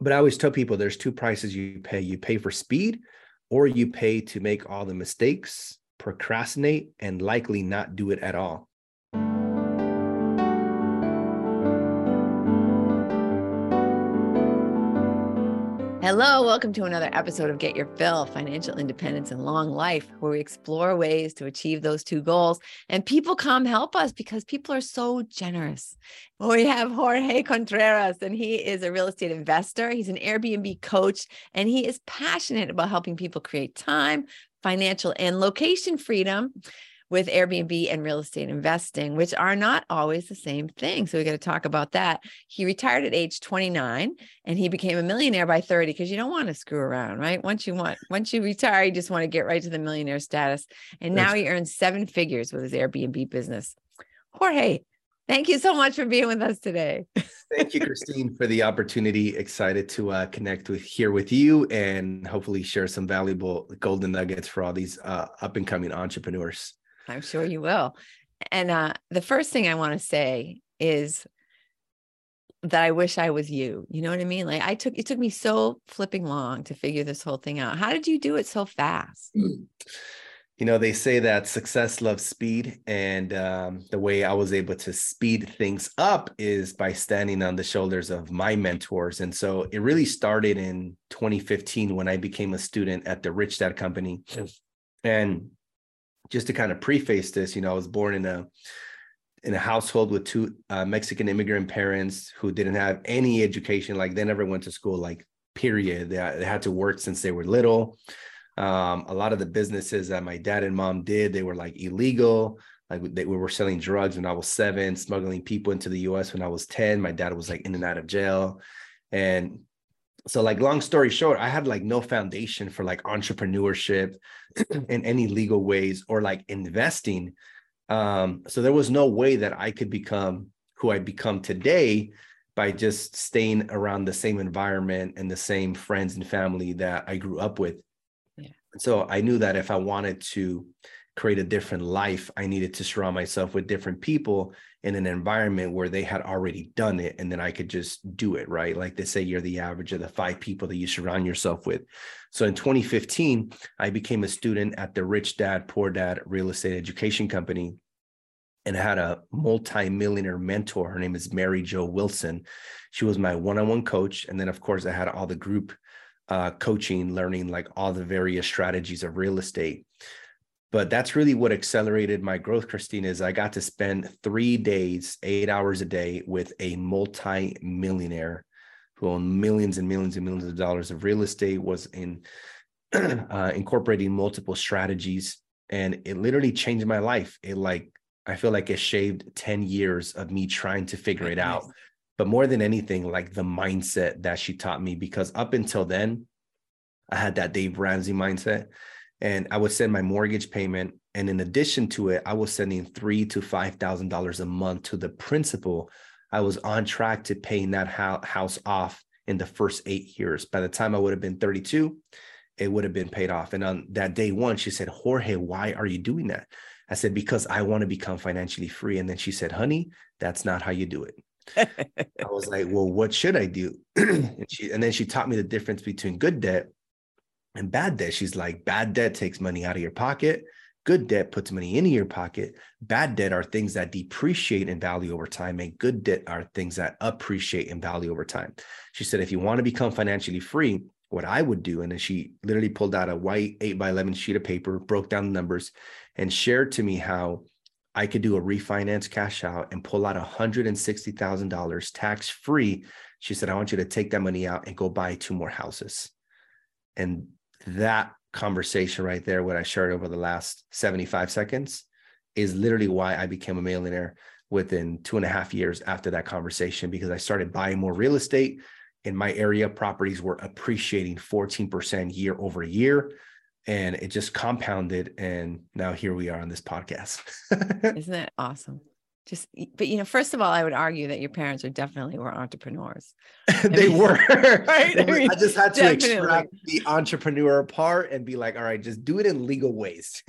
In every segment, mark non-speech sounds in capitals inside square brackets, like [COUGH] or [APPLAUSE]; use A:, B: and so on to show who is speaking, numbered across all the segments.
A: but I always tell people there's two prices you pay. You pay for speed or you pay to make all the mistakes, procrastinate, and likely not do it at all.
B: Hello, welcome to another episode of Get Your Fill Financial Independence and Long Life, where we explore ways to achieve those two goals. And people come help us because people are so generous. We have Jorge Contreras, and he is a real estate investor. He's an Airbnb coach, and he is passionate about helping people create time, financial, and location freedom with Airbnb and real estate investing, which are not always the same thing. So we got to talk about that. He retired at age 29 and he became a millionaire by 30 because you don't want to screw around, right? Once you want, once you retire, you just want to get right to the millionaire status. And now he earns seven figures with his Airbnb business. Jorge, thank you so much for being with us today. [LAUGHS]
A: Thank you, Christine, for the opportunity. Excited to uh, connect with here with you and hopefully share some valuable golden nuggets for all these uh, up and coming entrepreneurs.
B: I'm sure you will. And uh, the first thing I want to say is that I wish I was you. You know what I mean? Like I took it took me so flipping long to figure this whole thing out. How did you do it so fast?
A: You know, they say that success loves speed, and um, the way I was able to speed things up is by standing on the shoulders of my mentors. And so it really started in 2015 when I became a student at the Rich Dad Company, and just to kind of preface this, you know, I was born in a in a household with two uh, Mexican immigrant parents who didn't have any education. Like they never went to school. Like period. They, they had to work since they were little. Um, a lot of the businesses that my dad and mom did, they were like illegal. Like they, we were selling drugs when I was seven, smuggling people into the U.S. when I was ten. My dad was like in and out of jail, and so like long story short i had like no foundation for like entrepreneurship [CLEARS THROAT] in any legal ways or like investing um so there was no way that i could become who i become today by just staying around the same environment and the same friends and family that i grew up with yeah. so i knew that if i wanted to create a different life i needed to surround myself with different people in an environment where they had already done it and then I could just do it, right? Like they say, you're the average of the five people that you surround yourself with. So in 2015, I became a student at the Rich Dad, Poor Dad Real Estate Education Company and had a multi-millionaire mentor. Her name is Mary Jo Wilson. She was my one-on-one coach. And then of course I had all the group uh, coaching, learning like all the various strategies of real estate but that's really what accelerated my growth christine is i got to spend three days eight hours a day with a multi-millionaire who owned millions and millions and millions of dollars of real estate was in [CLEARS THROAT] uh, incorporating multiple strategies. And it literally changed my life. It like i feel like it shaved 10 years of me trying to figure it out. But more than anything like the mindset that she taught me because up until then i had that dave ramsey mindset and I would send my mortgage payment. And in addition to it, I was sending three to five thousand dollars a month to the principal. I was on track to paying that house off in the first eight years. By the time I would have been 32, it would have been paid off. And on that day one, she said, Jorge, why are you doing that? I said, because I want to become financially free. And then she said, honey, that's not how you do it. [LAUGHS] I was like, well, what should I do? [CLEARS THROAT] and she and then she taught me the difference between good debt and bad debt, she's like, bad debt takes money out of your pocket. Good debt puts money into your pocket. Bad debt are things that depreciate in value over time, and good debt are things that appreciate in value over time. She said, if you want to become financially free, what I would do, and then she literally pulled out a white eight by 11 sheet of paper, broke down the numbers, and shared to me how I could do a refinance cash out and pull out $160,000 tax free. She said, I want you to take that money out and go buy two more houses. And that conversation right there, what I shared over the last 75 seconds, is literally why I became a millionaire within two and a half years after that conversation because I started buying more real estate in my area. Properties were appreciating 14% year over year. And it just compounded. And now here we are on this podcast. [LAUGHS]
B: Isn't that awesome? Just but you know first of all i would argue that your parents are definitely were entrepreneurs. [LAUGHS]
A: They
B: mean,
A: were [LAUGHS]
B: right? I mean,
A: i just had to
B: definitely.
A: extract the entrepreneur part and be like all right just do it in legal ways [LAUGHS]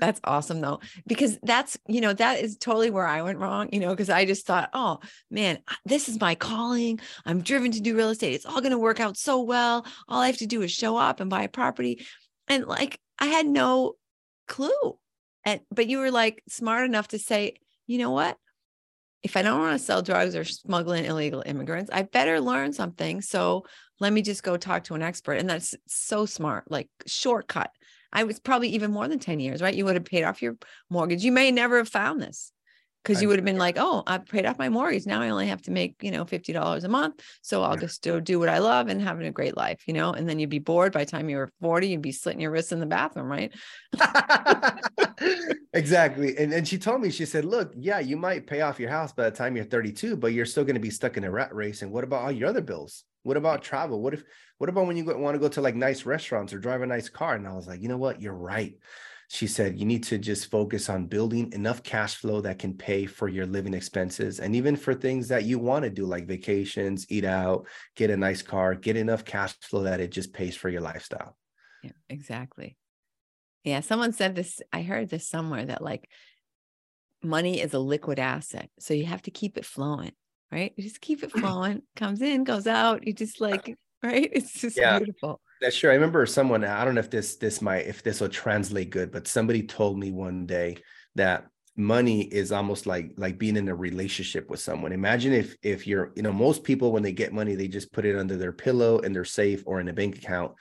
B: that's awesome though because that's you know that is totally where i went wrong you know because i just thought oh man this is my calling. I'm driven to do real estate. It's all going to work out so well. All i have to do is show up and buy a property. And like i had no clue and but you were like smart enough to say, you know what? If I don't want to sell drugs or smuggle in illegal immigrants, I better learn something. So let me just go talk to an expert. And that's so smart, like shortcut. I was probably even more than 10 years, right? You would have paid off your mortgage. You may never have found this because you would have been like, oh, I paid off my mortgage. Now I only have to make, you know, $50 a month. So I'll yeah. just do, do what I love and having a great life, you know, and then you'd be bored by the time you were 40, you'd be slitting your wrists in the bathroom, right? [LAUGHS]
A: exactly. And, and she told me, she said, look, yeah, you might pay off your house by the time you're 32, but you're still going to be stuck in a rat race. And what about all your other bills? What about travel? What if, what about when you want to go to like nice restaurants or drive a nice car? And I was like, you know what? You're right she said you need to just focus on building enough cash flow that can pay for your living expenses and even for things that you want to do like vacations eat out get a nice car get enough cash flow that it just pays for your lifestyle.
B: Yeah exactly. Yeah someone said this i heard this somewhere that like money is a liquid asset so you have to keep it flowing right? You just keep it [CLEARS THROAT] flowing comes in goes out you just like right? It's just yeah. beautiful
A: that's true. I remember someone, I don't know if this this might if this will translate good, but somebody told me one day that money is almost like like being in a relationship with someone. Imagine if if you're, you know, most people when they get money, they just put it under their pillow in their safe or in a bank account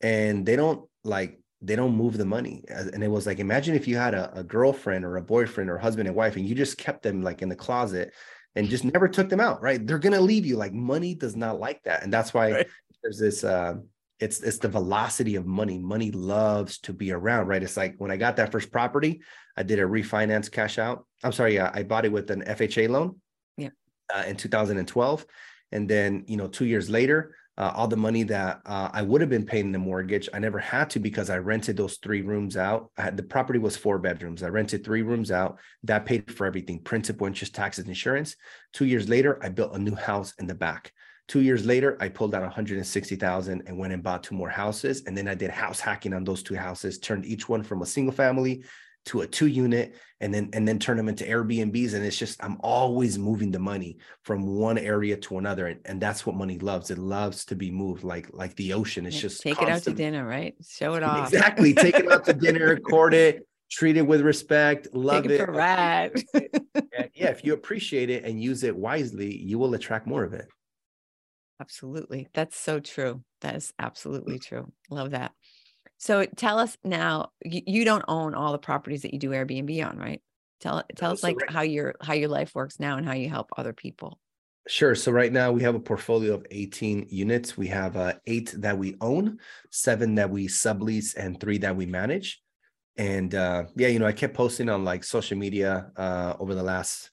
A: and they don't like they don't move the money. And it was like, imagine if you had a, a girlfriend or a boyfriend or husband and wife, and you just kept them like in the closet and just never took them out, right? They're gonna leave you. Like money does not like that. And that's why right. there's this uh it's it's the velocity of money money loves to be around right it's like when i got that first property i did a refinance cash out i'm sorry i bought it with an fha loan
B: yeah
A: uh, in 2012 and then you know two years later uh, all the money that uh, I would have been paying the mortgage, I never had to because I rented those three rooms out. I had the property was four bedrooms. I rented three rooms out. That paid for everything: principal, interest, taxes, insurance. Two years later, I built a new house in the back. Two years later, I pulled out 160,000 and went and bought two more houses. And then I did house hacking on those two houses, turned each one from a single family to a two unit and then and then turn them into Airbnbs. And it's just I'm always moving the money from one area to another. And, and that's what money loves. It loves to be moved like like the ocean. It's just
B: take constant. it out to dinner, right? Show it off.
A: Exactly. Take it out to [LAUGHS] dinner, court it, treat it with respect, love
B: Take it. Rad.
A: yeah, if you appreciate it and use it wisely, you will attract more of it.
B: Absolutely. That's so true. That is absolutely true. Love that. So tell us now, you, you don't own all the properties that you do Airbnb on, right? Tell tell us so like right. how your how your life works now and how you help other people.
A: Sure. So right now we have a portfolio of 18 units. We have uh, eight that we own, seven that we sublease, and three that we manage. And uh, yeah, you know, I kept posting on like social media uh, over the last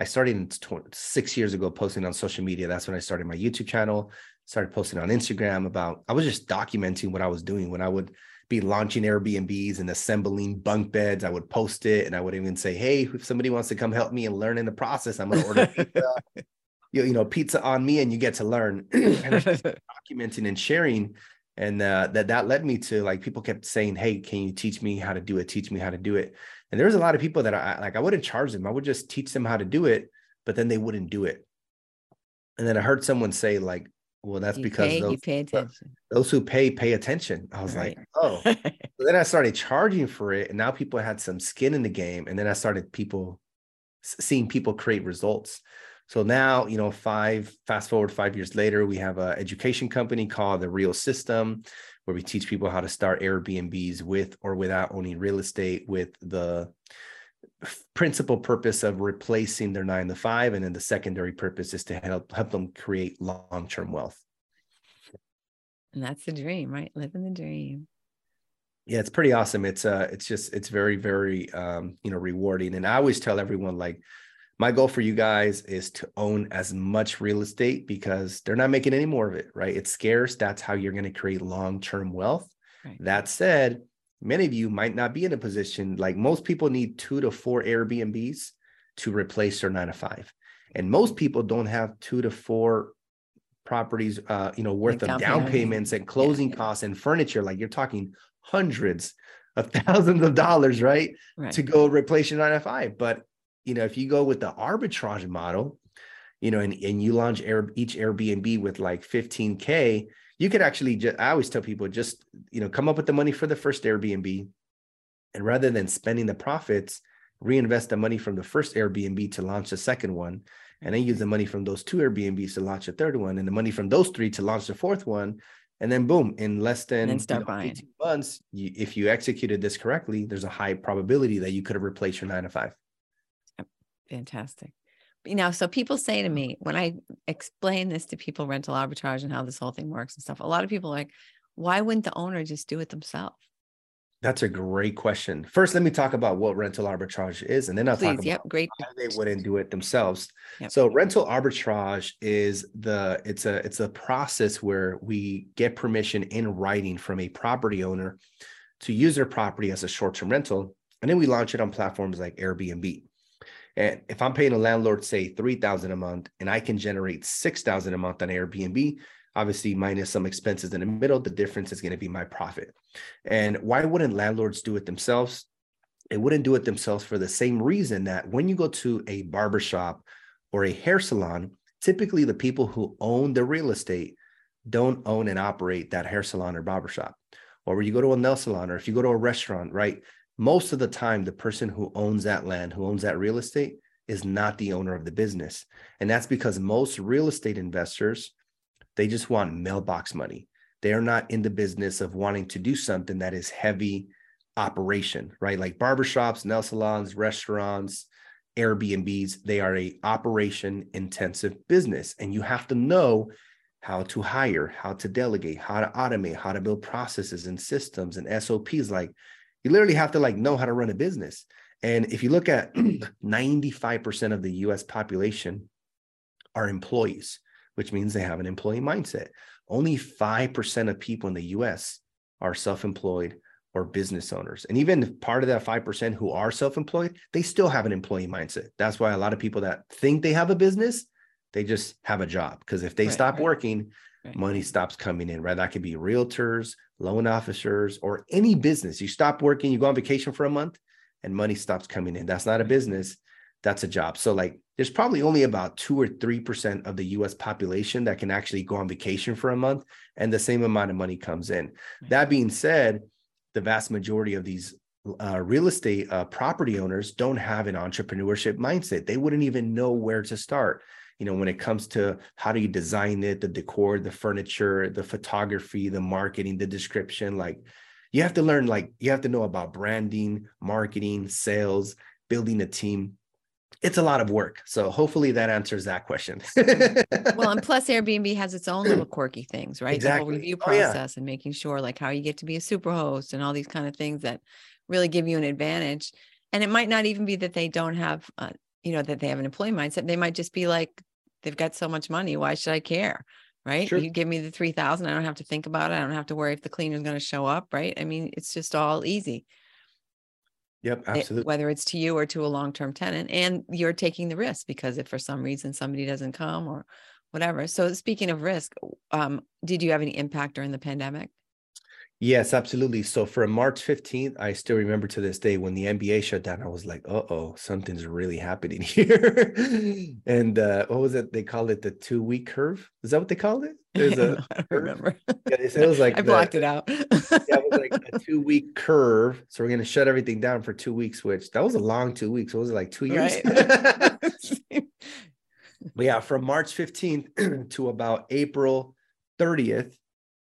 A: I started six years ago posting on social media. That's when I started my YouTube channel, started posting on Instagram about, I was just documenting what I was doing when I would be launching Airbnbs and assembling bunk beds. I would post it and I would even say, Hey, if somebody wants to come help me and learn in the process, I'm going to order pizza, [LAUGHS] you, you know, pizza on me and you get to learn [CLEARS THROAT] and [LAUGHS] documenting and sharing. And uh, that, that led me to like, people kept saying, Hey, can you teach me how to do it? Teach me how to do it. And there was a lot of people that I like, I wouldn't charge them. I would just teach them how to do it, but then they wouldn't do it. And then I heard someone say, like, well, that's
B: you
A: because
B: pay,
A: those,
B: you pay attention.
A: those who pay, pay attention. I was right. like, oh. [LAUGHS] so then I started charging for it. And now people had some skin in the game. And then I started people seeing people create results. So now, you know, five, fast forward five years later, we have an education company called The Real System where we teach people how to start Airbnbs with or without owning real estate with the principal purpose of replacing their nine to five. And then the secondary purpose is to help help them create long-term wealth.
B: And that's the dream, right? Living the dream.
A: Yeah, it's pretty awesome. It's uh it's just it's very, very um, you know, rewarding. And I always tell everyone like my goal for you guys is to own as much real estate because they're not making any more of it, right? It's scarce. That's how you're going to create long term wealth. Right. That said, many of you might not be in a position like most people need two to four Airbnbs to replace their nine to five. And most people don't have two to four properties, uh, you know, worth like of down, payments and closing yeah, yeah. costs and furniture. Like you're talking hundreds of thousands of dollars, right? right. To go replace your nine to five. But you know, if you go with the arbitrage model, you know, and, and you launch Air, each Airbnb with like 15K, you could actually just, I always tell people just, you know, come up with the money for the first Airbnb. And rather than spending the profits, reinvest the money from the first Airbnb to launch the second one. And then use the money from those two Airbnbs to launch a third one, and the money from those three to launch the fourth one. And then boom, in less than
B: you know, 18
A: months, you, if you executed this correctly, there's a high probability that you could have replaced your nine to five.
B: Fantastic you know, so people say to me when I explain this to people, rental arbitrage and how this whole thing works and stuff, a lot of people are like, why wouldn't the owner just do it themselves?
A: That's a great question. First, let me talk about what rental arbitrage is, and then I'll Please, talk about
B: yep, great.
A: why they wouldn't do it themselves. Yep. So, rental arbitrage is the it's a it's a process where we get permission in writing from a property owner to use their property as a short-term rental, and then we launch it on platforms like Airbnb. And if I'm paying a landlord, say 3000 a month, and I can generate 6000 a month on Airbnb, obviously minus some expenses in the middle, the difference is going to be my profit. And why wouldn't landlords do it themselves? They wouldn't do it themselves for the same reason that when you go to a barbershop or a hair salon, typically the people who own the real estate don't own and operate that hair salon or barbershop. Or when you go to a nail salon or if you go to a restaurant, right? Most of the time the person who owns that land who owns that real estate is not the owner of the business. And that's because most real estate investors they just want mailbox money. They are not in the business of wanting to do something that is heavy operation right? Like barbershops nail salons restaurants airbnbs they are a operation intensive business. And you have to know how to hire how to delegate how to automate how to build processes and systems and sops like you literally have to like know how to run a business. And if you look at [CLEARS THROAT] 95% of the US population are employees, which means they have an employee mindset. Only 5% of people in the US are self-employed or business owners. And even part of that 5% who are self-employed, they still have an employee mindset. That's why a lot of people that think they have a business, they just have a job because if they right, stop right. working, right. money stops coming in, right? That could be realtors, loan officers, or any business. You stop working, you go on vacation for a month, and money stops coming in. That's not a business, that's a job. So, like, there's probably only about two or 3% of the US population that can actually go on vacation for a month, and the same amount of money comes in. That being said, the vast majority of these uh, real estate uh, property owners don't have an entrepreneurship mindset. They wouldn't even know where to start you know when it comes to how do you design it the decor the furniture the photography the marketing the description like you have to learn like you have to know about branding marketing sales building a team. It's a lot of work. So hopefully that answers that question.
B: Well and plus [LAUGHS] airbnb has its own little quirky things right? Exactly. the whole review process oh, yeah. and making sure like how you get to be a super host and all these kind of things that really give you an advantage. And it might not even be that they don't have uh, you know that they have an employee mindset. They might just be like they've got so much money. Why should I care? Right. Sure. You give me the 3000. I don't have to think about it. I don't have to worry if the cleaner is going to show up. Right. I mean, it's just all easy.
A: Yep, absolutely.
B: It, whether it's to you or to a long-term tenant, and you're taking the risk because if for some reason somebody doesn't come or whatever. So speaking of risk, um, did you have any impact during the pandemic?
A: Yes, absolutely. So for March 15th, I still remember to this day when the NBA shut down, I was like, uh oh, something's really happening [LAUGHS] here. and uh, what was it? They called it the two week curve. Is that what they called it? [LAUGHS]
B: There's a I remember.
A: Yeah, it was [LAUGHS] like
B: I blocked it out.
A: yeah, it was like a two week curve. So we're gonna shut everything down for two weeks, which that was a long two weeks. What was it like two years? Right. but yeah, from March 15th [CLEARS THROAT] to about April 30th,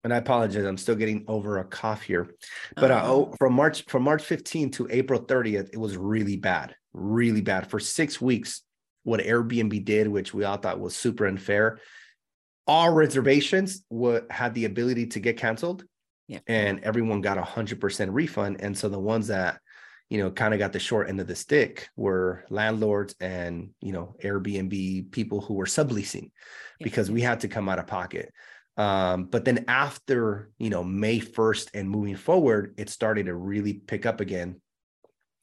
A: and I apologize, I'm still getting over a cough here. But uh, oh, from March from March 15 to April 30th, it was really bad, really bad for six weeks. What Airbnb did, which we all thought was super unfair, all reservations would had the ability to get canceled, yeah. and everyone got a hundred percent refund. And so the ones that you know kind of got the short end of the stick were landlords and you know Airbnb people who were subleasing because we had to come out of pocket. Um, but then after you know May 1st and moving forward, it started to really pick up again.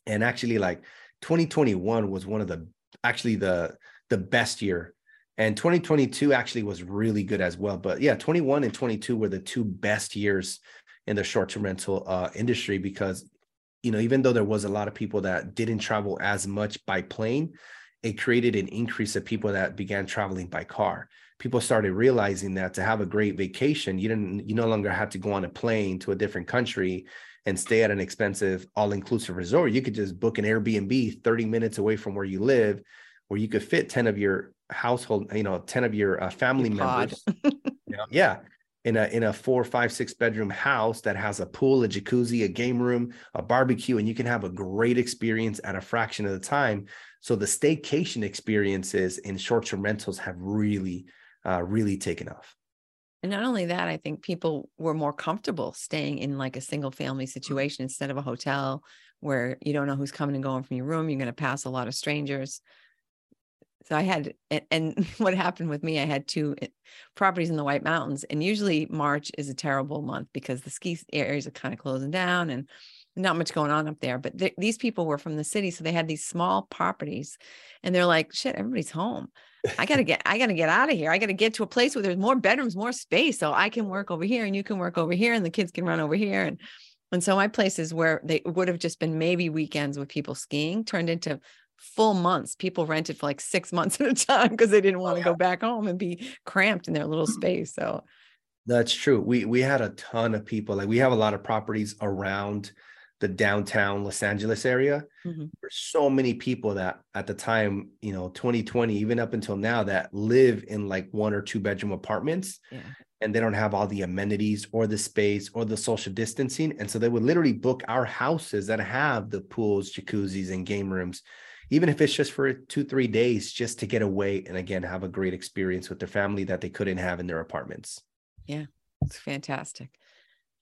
A: And actually, like 2021 was one of the actually the the best year. And 2022 actually was really good as well. But yeah, 21 and 22 were the two best years in the short-term rental uh, industry because you know even though there was a lot of people that didn't travel as much by plane it created an increase of people that began traveling by car people started realizing that to have a great vacation you didn't you no longer had to go on a plane to a different country and stay at an expensive all-inclusive resort. You could just book an airbnb 30 minutes away from where you live where you could fit 10 of your household you know 10 of your uh, family your members. [LAUGHS] You know, yeah. In a in a four five six bedroom house that has a pool a jacuzzi a game room a barbecue and you can have a great experience at a fraction of the time. So the staycation experiences in short-term rentals have really uh, really taken off
B: and not only that i think people were more comfortable staying in like a single family mm-hmm. situation instead of a hotel where you don't know who's coming and going from your room you're going to pass a lot of strangers so I had, and [LAUGHS] what happened with me, I had two eh, properties in the White Mountains, and usually March is a terrible month because the ski areas are kind of closing down and not much going on up there. But th- these people were from the city, so they had these small properties, and they're like, "Shit, everybody's home. I gotta get, I gotta get out of here. I gotta get to a place where there's more bedrooms, more space, so I can work over here, and you can work over here, and the kids can run over here, and." And so my places where they would have just been maybe weekends with people skiing turned into full months. People rented for like six [LAUGHS] months at a time because they didn't want to oh, go back home and be cramped in their little mm. space. So
A: that's true. We we had a ton of people. Like we have a lot of properties around the downtown Los Angeles area. Mm-hmm. There's so many people that at the time, you know, 2020, even up until now, that live in like one or two bedroom apartments. Yeah. And they don't have all the amenities or the space or the social distancing. And so they would literally book our houses that have the pools, jacuzzis, and game rooms even if it's just for two, three days, just to get away and again have a great experience with their family that they couldn't have in their apartments.
B: Yeah, it's fantastic.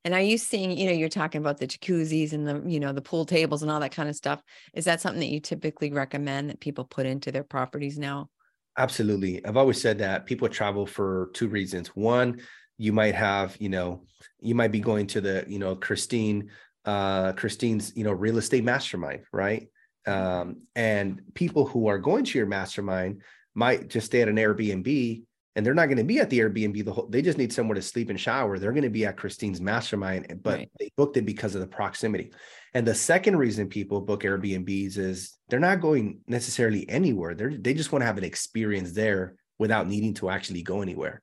B: And are you seeing, you know, you're talking about the jacuzzis and the, you know, the pool tables and all that kind of stuff. Is that something that you typically recommend that people put into their properties now?
A: Absolutely. I've always said that people travel for two reasons. One, you might have, you know, you might be going to the, you know, Christine, uh, Christine's, you know, real estate mastermind, right? Um, and people who are going to your mastermind might just stay at an Airbnb and they're not going to be at the Airbnb the whole they just need somewhere to sleep and shower. They're going to be at Christine's mastermind, eh, but right. they booked it because of the proximity. And the second reason people book Airbnbs is they're not going necessarily anywhere. They're they just want to have an experience there without needing to actually go anywhere.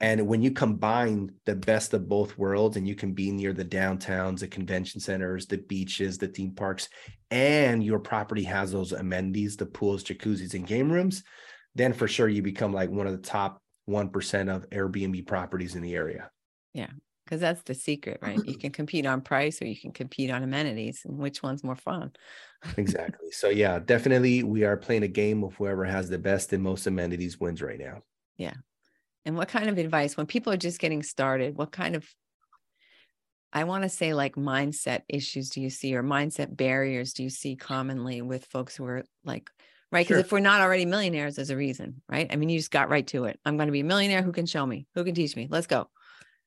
A: And when you combine the best of both worlds and you can be near the downtowns, the convention centers, the beaches, the theme parks, and your property has those amenities, the pools, jacuzzis, and game rooms, then for sure you become like one of the top 1% of Airbnb properties in the area.
B: Yeah. Because that's the secret, right? You can compete on price or you can compete on amenities, and which one's more fun? [LAUGHS]
A: exactly. So, yeah, definitely we are playing a game of whoever has the best and most amenities wins right now.
B: Yeah. And what kind of advice when people are just getting started? What kind of I want to say like mindset issues do you see or mindset barriers do you see commonly with folks who are like right? Because sure. if we're not already millionaires there's a reason right? I mean you just got right to it. I'm going to be a millionaire. Who can show me? Who can teach me? Let's go.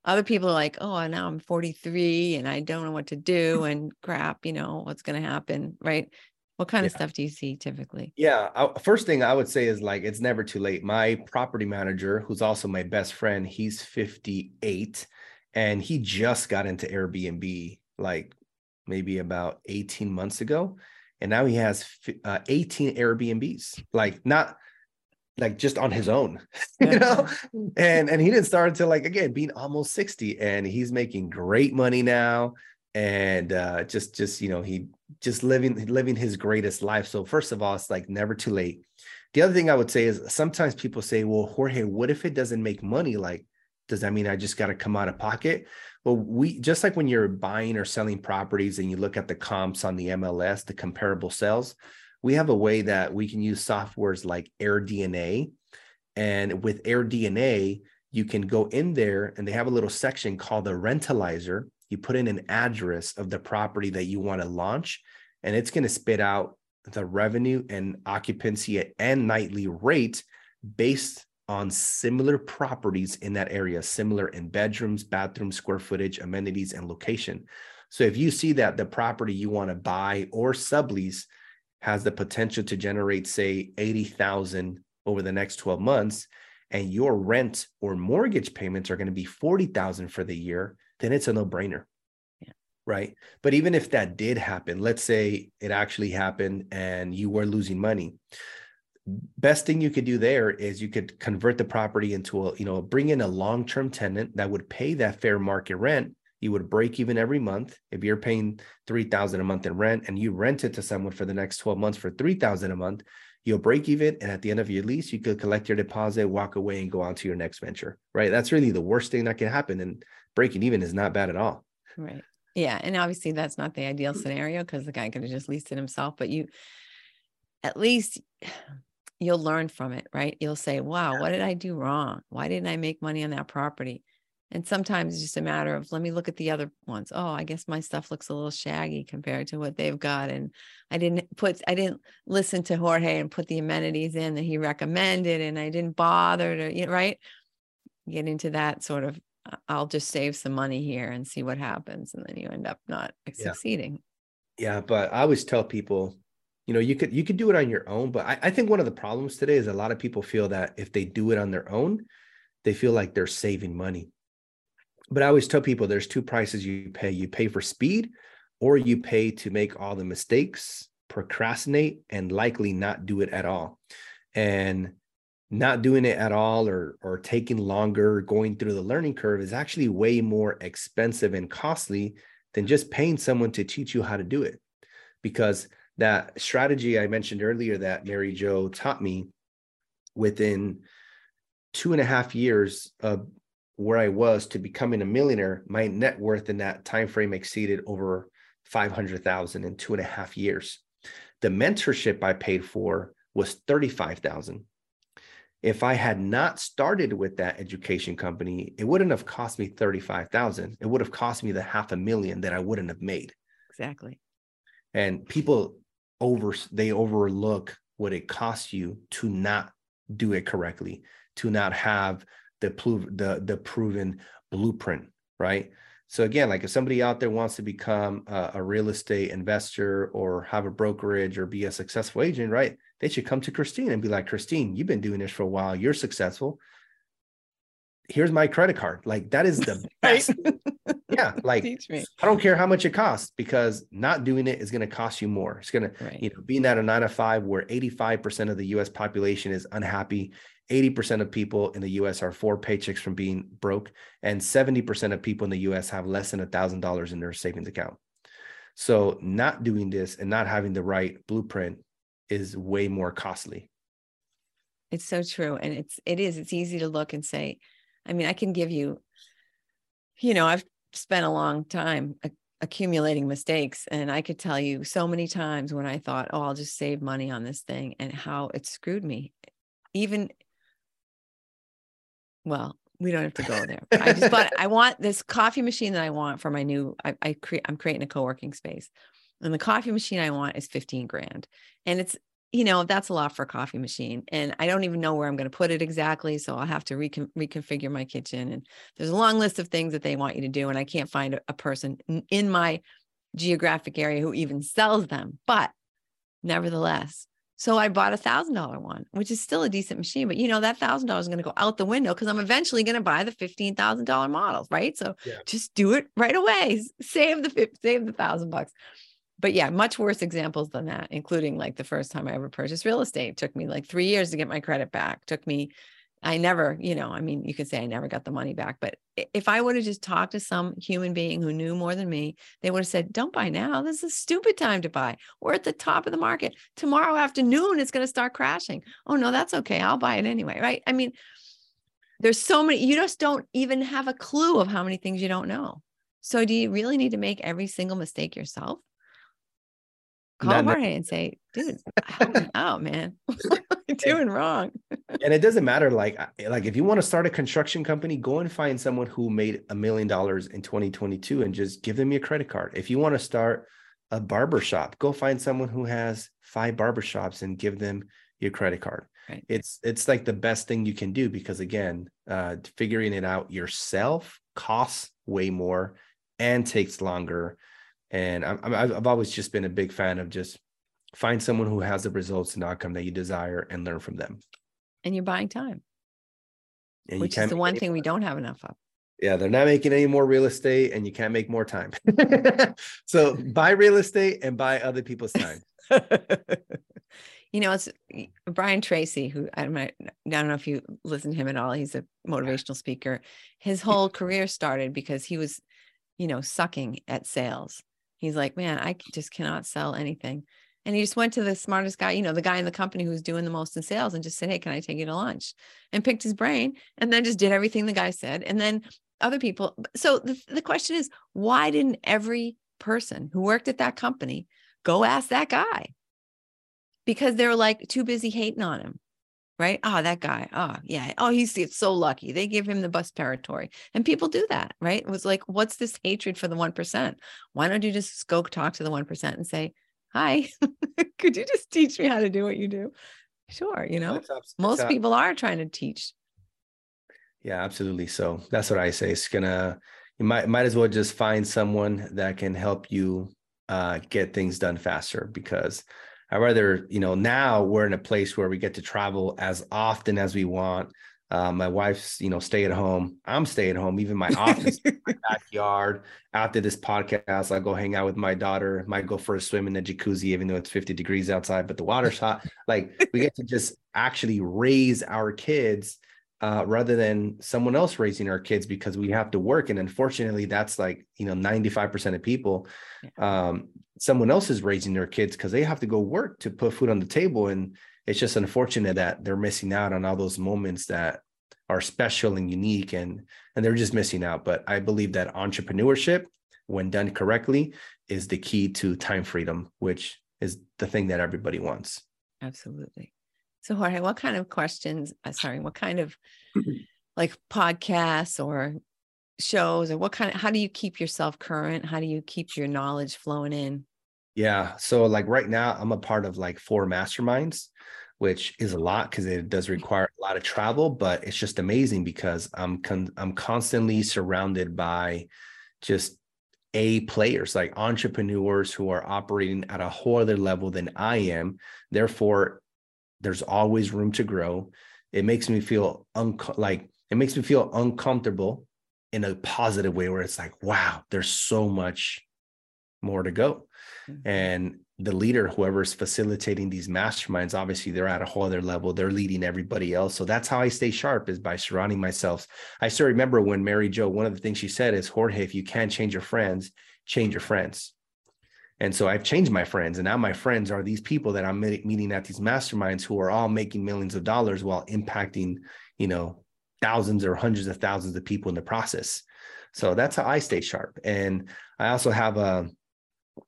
B: Other people are like oh now i'm 43 and i don't know what to do [LAUGHS] and crap you know what's going to happen right? What kind yeah. of stuff do you see typically?
A: Yeah, I, first thing I would say is like it's never too late. My property manager, who's also my best friend, he's 58 and he just got into Airbnb like maybe about 18 months ago and now he has uh, 18 Airbnbs. Like not like just on his own, [LAUGHS] you know? [LAUGHS] And and he didn't start until like again being almost 60 and he's making great money now and uh just just you know he just living living his greatest life. So first of all, it's like never too late. The other thing I would say is sometimes people say, "Well, Jorge, what if it doesn't make money? Like, does that mean I just got to come out of pocket?" Well, we just like when you're buying or selling properties and you look at the comps on the MLS, the comparable sales, we have a way that we can use softwares like AirDNA. And with AirDNA, you can go in there and they have a little section called the rentalizer you put in an address of the property that you want to launch, and it's going to spit out the revenue and occupancy and nightly rate based on similar properties in that area, similar in bedrooms, bathrooms, square footage, amenities, and location. So if you see that the property you want to buy or sublease has the potential to generate, say, 80,000 over the next 12 months, and your rent or mortgage payments are going to be 40,000 for the year, then it's a no-brainer. Yeah. Right. But even if that did happen, let's say it actually happened and you were losing money, best thing you could do there is you could convert the property into a, you know, bring in a long-term tenant that would pay that fair market rent. You would break even every month. If you're paying 3000 a month in rent and you rent it to someone for the next 12 months for 3000 a month you'll break even. And at the end of your lease you could collect your deposit walk away and go on to your next venture right? That's really the worst thing that can happen. And breaking even is not bad at all.
B: Right. Yeah. And obviously that's not the ideal scenario because the guy could have just leased it himself but you at least you'll learn from it right you'll say wow what did i do wrong why didn't i make money on that property and sometimes it's just a matter of let me look at the other ones. Oh, I guess my stuff looks a little shaggy compared to what they've got. And I didn't put, I didn't listen to Jorge and put the amenities in that he recommended, and I didn't bother to, you know, right? Get into that sort of, I'll just save some money here and see what happens. And then you end up not yeah. succeeding.
A: Yeah. But I always tell people, you know, you could, you could do it on your own. But I, I think one of the problems today is a lot of people feel that if they do it on their own, they feel like they're saving money but I always tell people there's two prices you pay. You pay for speed or you pay to make all the mistakes, procrastinate, and likely not do it at all. And not doing it at all or or taking longer going through the learning curve is actually way more expensive and costly than just paying someone to teach you how to do it because that strategy i mentioned earlier that mary jo taught me within two and a half years of where I was to becoming a millionaire, my net worth in that time frame exceeded over 500,000 in two and a half years. The mentorship I paid for was 35,000. If I had not started with that education company, it wouldn't have cost me 35,000. It would have cost me the half a million that I wouldn't have made.
B: Exactly.
A: And people over they overlook what it costs you to not do it correctly, to not have the the the proven blueprint, right? So again, like if somebody out there wants to become a, a, real estate investor or have a brokerage or be a successful agent, right? They should come to Christine and be like, Christine, you've been doing this for a while. You're successful. Here's my credit card. Like that is the [LAUGHS] best. Yeah, [LAUGHS] like I don't care how much it costs because not doing it is going to cost you more. It's going right. to, you know, being at a nine to five where 85% of the US population is unhappy 80% of people in the US are four paychecks from being broke, and 70% of people in the US have less than $1,000 in their savings account. So, not doing this and not having the right blueprint is way more costly.
B: It's so true. And it's, it is, it's easy to look and say, I mean, I can give you, you know, I've spent a long time accumulating mistakes. And I could tell you so many times when I thought, oh, I'll just save money on this thing and how it screwed me. Even well, we don't have to go there. I just bought, [LAUGHS] I want this coffee machine that I want for my new, I, I create, I'm creating a co-working space and the coffee machine I want is 15 grand. And it's, you know, that's a lot for a coffee machine. And I don't even know where I'm going to put it exactly. So I'll have to recon- reconfigure my kitchen. And there's a long list of things that they want you to do. And I can't find a, a person in my geographic area who even sells them. But nevertheless, so I bought a thousand dollar one, which is still a decent machine, but you know, that thousand dollars is going to go out the window because I'm eventually going to buy the fifteen thousand dollar models, right? So yeah. just do it right away. Save the save the thousand bucks. But yeah, much worse examples than that, including like the first time I ever purchased real estate. It took me like three years to get my credit back. Took me I never, you know, I mean, you could say I never got the money back, but if I would have just talked to some human being who knew more than me, they would have said, don't buy now. This is a stupid time to buy. We're at the top of the market. Tomorrow afternoon, it's going to start crashing. Oh, no, that's okay. I'll buy it anyway. Right. I mean, there's so many, you just don't even have a clue of how many things you don't know. So do you really need to make every single mistake yourself? Call Jorge and say, dude, help [LAUGHS] me out, man. [LAUGHS] You doing wrong? [LAUGHS]
A: and it doesn't matter. Like, like if you want to start a construction company, go and find someone who made a million dollars in 2022 and just give them your credit card. If you want to start a barber shop, go find someone who has five barber shops and give them your credit card.
B: Right.
A: it's it's like the best thing you can do because again uh figuring it out yourself costs way more and takes longer and I'm, i've always just been a big fan of just find someone who has the results and outcome that you desire and learn from them
B: And you're buying time,
A: and
B: which is the one thing we don't have enough of.
A: yeah they're not making any more real estate and you can't make more time [LAUGHS] [LAUGHS] so buy real estate and buy other people's time [LAUGHS]
B: you know, it's Brian Tracy, who I don't, know, I don't know if you listen to him at all. He's a motivational speaker. His whole career started because he was, you know, sucking at sales. He's like, man, I just cannot sell anything. And he just went to the smartest guy, you know, the guy in the company who was doing the most in sales and just said, Hey, can I take you to lunch? And picked his brain and then just did everything the guy said. And then other people. So the, the question is, why didn't every person who worked at that company go ask that guy? because they're like too busy hating on him. Right. Oh, that guy. Oh, yeah. Oh, he's it's so lucky. They give him the bus territory. And people do that. Right. It was like, what's this hatred for the 1%? Why don't you just go talk to the 1% and say, Hi, [LAUGHS] could you just teach me how to do what you do? Sure. You know,
A: abs- it's
B: most people are trying to teach.
A: Yeah, absolutely. So that's what I say. It's gonna you might might as well just find someone that can help you uh, get things done faster because I rather you know now we're in a place where we get to travel as often as we want. Uh, my wife's you know stay at home. I'm stay at home. Even my office, [LAUGHS] my backyard. After this podcast, I go hang out with my daughter. Might go for a swim in the jacuzzi, even though it's 50 degrees outside, but the water's hot. Like we get to just actually raise our kids uh, rather than someone else raising our kids because we have to work. And unfortunately, that's like, you know, 95% of people, um, someone else is raising their kids because they have to go work to put food on the table. And it's just unfortunate that they're missing out on all those moments that are special and unique and and they're just missing out. But I believe that entrepreneurship, when done correctly, is the key to time freedom, which is the thing that everybody wants.
B: Absolutely. So, Jorge, what kind of questions? Uh, sorry, what kind of [CLEARS THROAT] like podcasts or shows, or what kind of? How do you keep yourself current? How do you keep your knowledge flowing in?
A: Yeah. So like right now, I'm a part of like four masterminds, which is a lot because it does require a lot of travel, but it's just amazing because I'm con- I'm constantly surrounded by just A players, like entrepreneurs who are operating at a whole other level than I am. Therefore, there's always room to grow. It makes me feel unco- like it makes me feel uncomfortable in a positive way where it's like, wow, there's so much more to go
B: Mhm.
A: and the leader whoever's facilitating these masterminds obviously they're at a whole other level. They're leading everybody else. So that's how i stay sharp is by surrounding myself. I still remember when mary jo one of the things she said is jorge if you can't change your friends change your friends. And so i've changed my friends and now my friends are these people that i'm meeting at these masterminds who are all making millions of dollars while impacting you know thousands or hundreds of thousands of people in the process. So that's how i stay sharp. And i also have a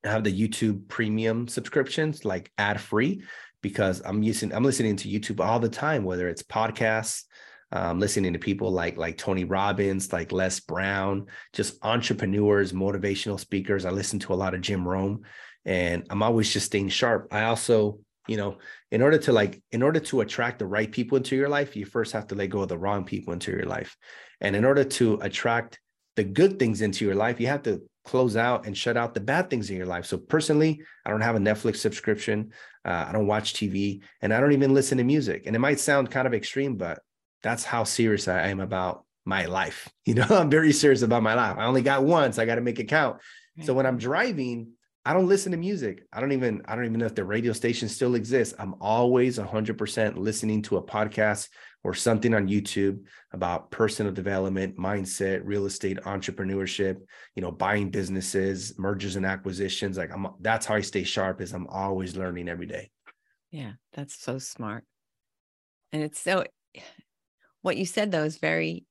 A: have the YouTube premium subscriptions, like ad free, because I'm using I'm listening to YouTube all the time, whether it's podcasts, um, listening to people like like Tony Robbins, like Les Brown, just entrepreneurs, motivational speakers. I listen to a lot of Jim Rohn, and I'm always just staying sharp. I also, you know, in order to like in order to attract the right people into your life, you first have to let go of the wrong people into your life, and in order to attract the good things into your life, you have to close out and shut out the bad things in your life. So personally, I don't have a Netflix subscription. Uh, I don't watch TV and I don't even listen to music. And it might sound kind of extreme, but that's how serious I am about my life. [LAUGHS] You know, I'm very serious about my life. I only got once. I got to make it count. So when I'm driving, I don't listen to music. I don't even I don't even know if the radio station still exists. I'm always 100% listening to a podcast or something on YouTube about personal development, mindset, real estate, entrepreneurship, you know, buying businesses, mergers and acquisitions. Like I'm that's how I stay sharp is I'm always learning every day.
B: Yeah, that's so smart. And it's so what you said though is very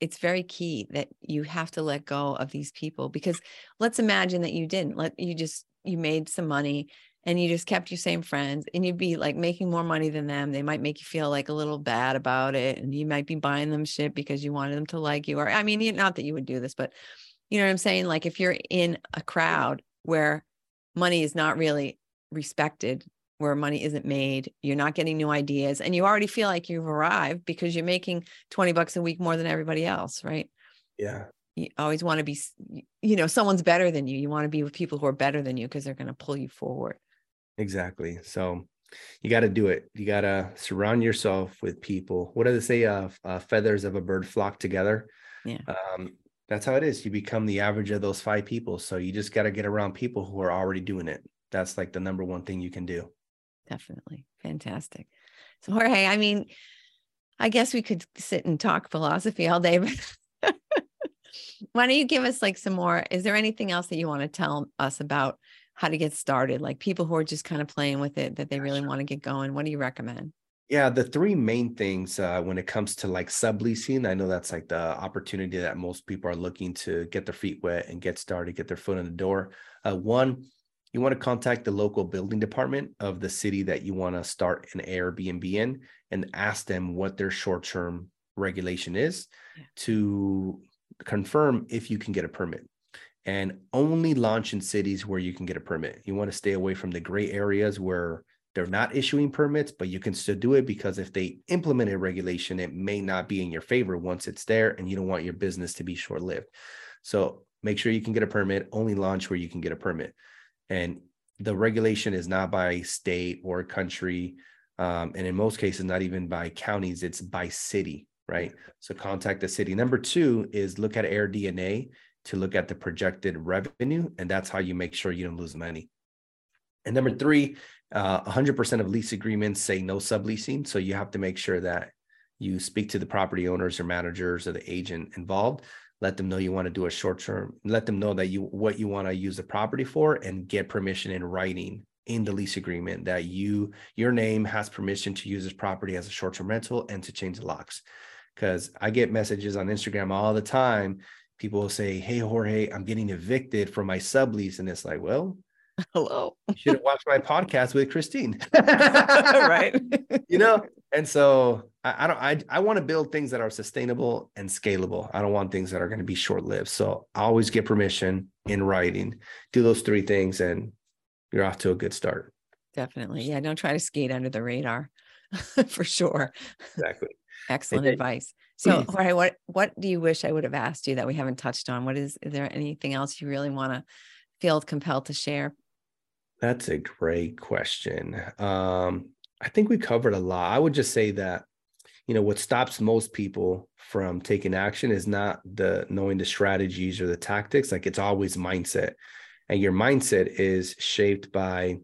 B: it's very key that you have to let go of these people because let's imagine that you didn't let you just you made some money and you just kept your same friends and you'd be like making more money than them they might make you feel like a little bad about it and you might be buying them shit because you wanted them to like you or i mean not that you would do this but you know what i'm saying like if you're in a crowd where money is not really respected where money isn't made. You're not getting new ideas and you already feel like you've arrived because you're making 20 bucks a week more than everybody else, right?
A: Yeah.
B: You always want to be, you know, someone's better than you. You want to be with people who are better than you because they're going to pull you forward.
A: Exactly. So you got to do it. You got to surround yourself with people. What do they say? Uh, uh, feathers of a bird flock together.
B: Yeah.
A: Um, that's how it is. You become the average of those five people. So you just got to get around people who are already doing it. That's like the number one thing you can do.
B: Definitely. Fantastic. So, Jorge, I mean, I guess we could sit and talk philosophy all day, [LAUGHS] but why don't you give us like some more? Is there anything else that you want to tell us about how to get started? Like people who are just kind of playing with it that they really want to get going. What do you recommend?
A: Yeah, the three main things uh, when it comes to like subleasing, I know that's like the opportunity that most people are looking to get their feet wet and get started, get their foot in the door. Uh, one, you want to contact the local building department of the city that you want to start an Airbnb in and ask them what their short term regulation is yeah. to confirm if you can get a permit and only launch in cities where you can get a permit. You want to stay away from the gray areas where they're not issuing permits, but you can still do it because if they implement a regulation, it may not be in your favor once it's there, and you don't want your business to be short lived. So make sure you can get a permit, only launch where you can get a permit. And the regulation is not by state or country. Um, and in most cases, not even by counties, it's by city, right? So contact the city. Number two is look at AirDNA to look at the projected revenue, and that's how you make sure you don't lose money. And number three uh, 100% of lease agreements say no subleasing. So you have to make sure that you speak to the property owners or managers or the agent involved. Let them know you want to do a short term. Let them know that you what you want to use the property for, and get permission in writing in the lease agreement that you your name has permission to use this property as a short term rental and to change the locks. Because I get messages on Instagram all the time. People will say, "Hey Jorge, I'm getting evicted from my sublease," and it's like, well, [LAUGHS]
B: hello.
A: you should have watched my podcast with christine. [LAUGHS]
B: Right. [LAUGHS]
A: You know? And so i, I don't i, I want to build things that are sustainable and scalable. I don't want things that are going to be short-lived. So i always get permission in writing. Do those three things and you're off to a good start.
B: Definitely. Yeah don't try to skate under the radar for sure.
A: Exactly.
B: Excellent advice so all right what what do you wish i would have asked you that we haven't touched on what is is there anything else you really want to feel compelled to share
A: that's a great question. Um, I think we covered a lot. I would just say that, you know, what stops most people from taking action is not the knowing the strategies or the tactics. Like it's always mindset, and your mindset is shaped by,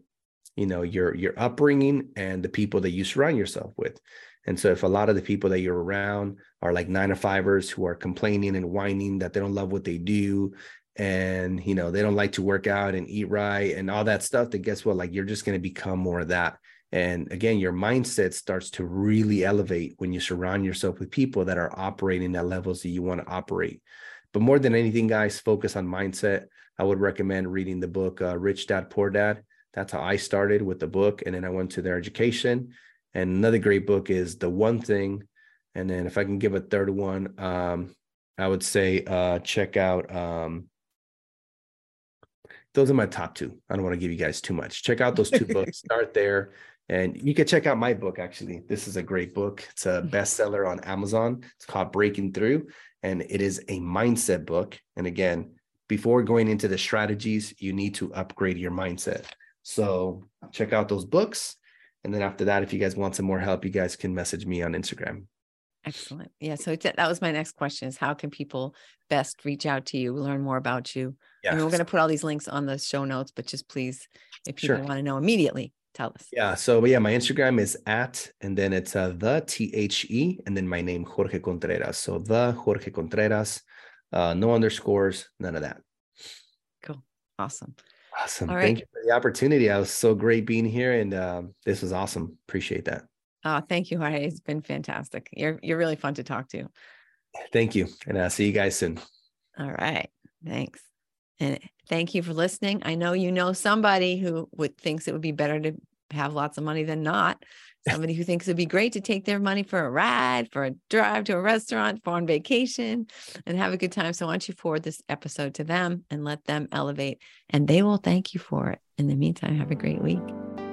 A: you know, your your upbringing and the people that you surround yourself with. And so, if a lot of the people that you're around are like nine to fivers who are complaining and whining that they don't love what they do. And you know they don't like to work out and eat right and all that stuff then guess what? Like you're just going to become more of that. And again your mindset starts to really elevate when you surround yourself with people that are operating at levels that you want to operate. But more than anything guys focus on mindset. I would recommend reading the book uh, rich dad poor dad. That's how i started with the book and then i went to their education. And another great book is the one thing and then if i can give a third one um, i would say uh, check out um, those are my top two. I don't want to give you guys too much. Check out those two [LAUGHS] books. Start there. And you can check out my book, actually. This is a great book. It's a bestseller on Amazon. It's called Breaking Through, and it is a mindset book. And again, before going into the strategies, you need to upgrade your mindset. So check out those books. And then after that, if you guys want some more help, you guys can message me on Instagram.
B: Excellent. Yeah. So that was my next question is how can people best reach out to you, learn more about you? Mean, we're going to put all these links on the show notes, but just please, if people sure. want to know immediately, tell us.
A: Yeah. So yeah, my Instagram is at, and then it's uh, the T H E, and then my name, Jorge Contreras. So the Jorge Contreras, uh, no underscores, none of that.
B: Cool. Awesome.
A: Awesome. All Thank right. you for the opportunity. I was so great being here, and uh, this was awesome. Appreciate that.
B: Oh, thank you, Jorge. It's been fantastic. You're you're really fun to talk to.
A: Thank you, and I'll see you guys soon.
B: All right. Thanks. And thank you for listening. I know you know somebody who would thinks it would be better to have lots of money than not. [LAUGHS] Somebody who thinks it'd be great to take their money for a ride, for a drive to a restaurant, for on vacation, and have a good time. So why don't you forward this episode to them and let them elevate, and they will thank you for it. In the meantime, have a great week.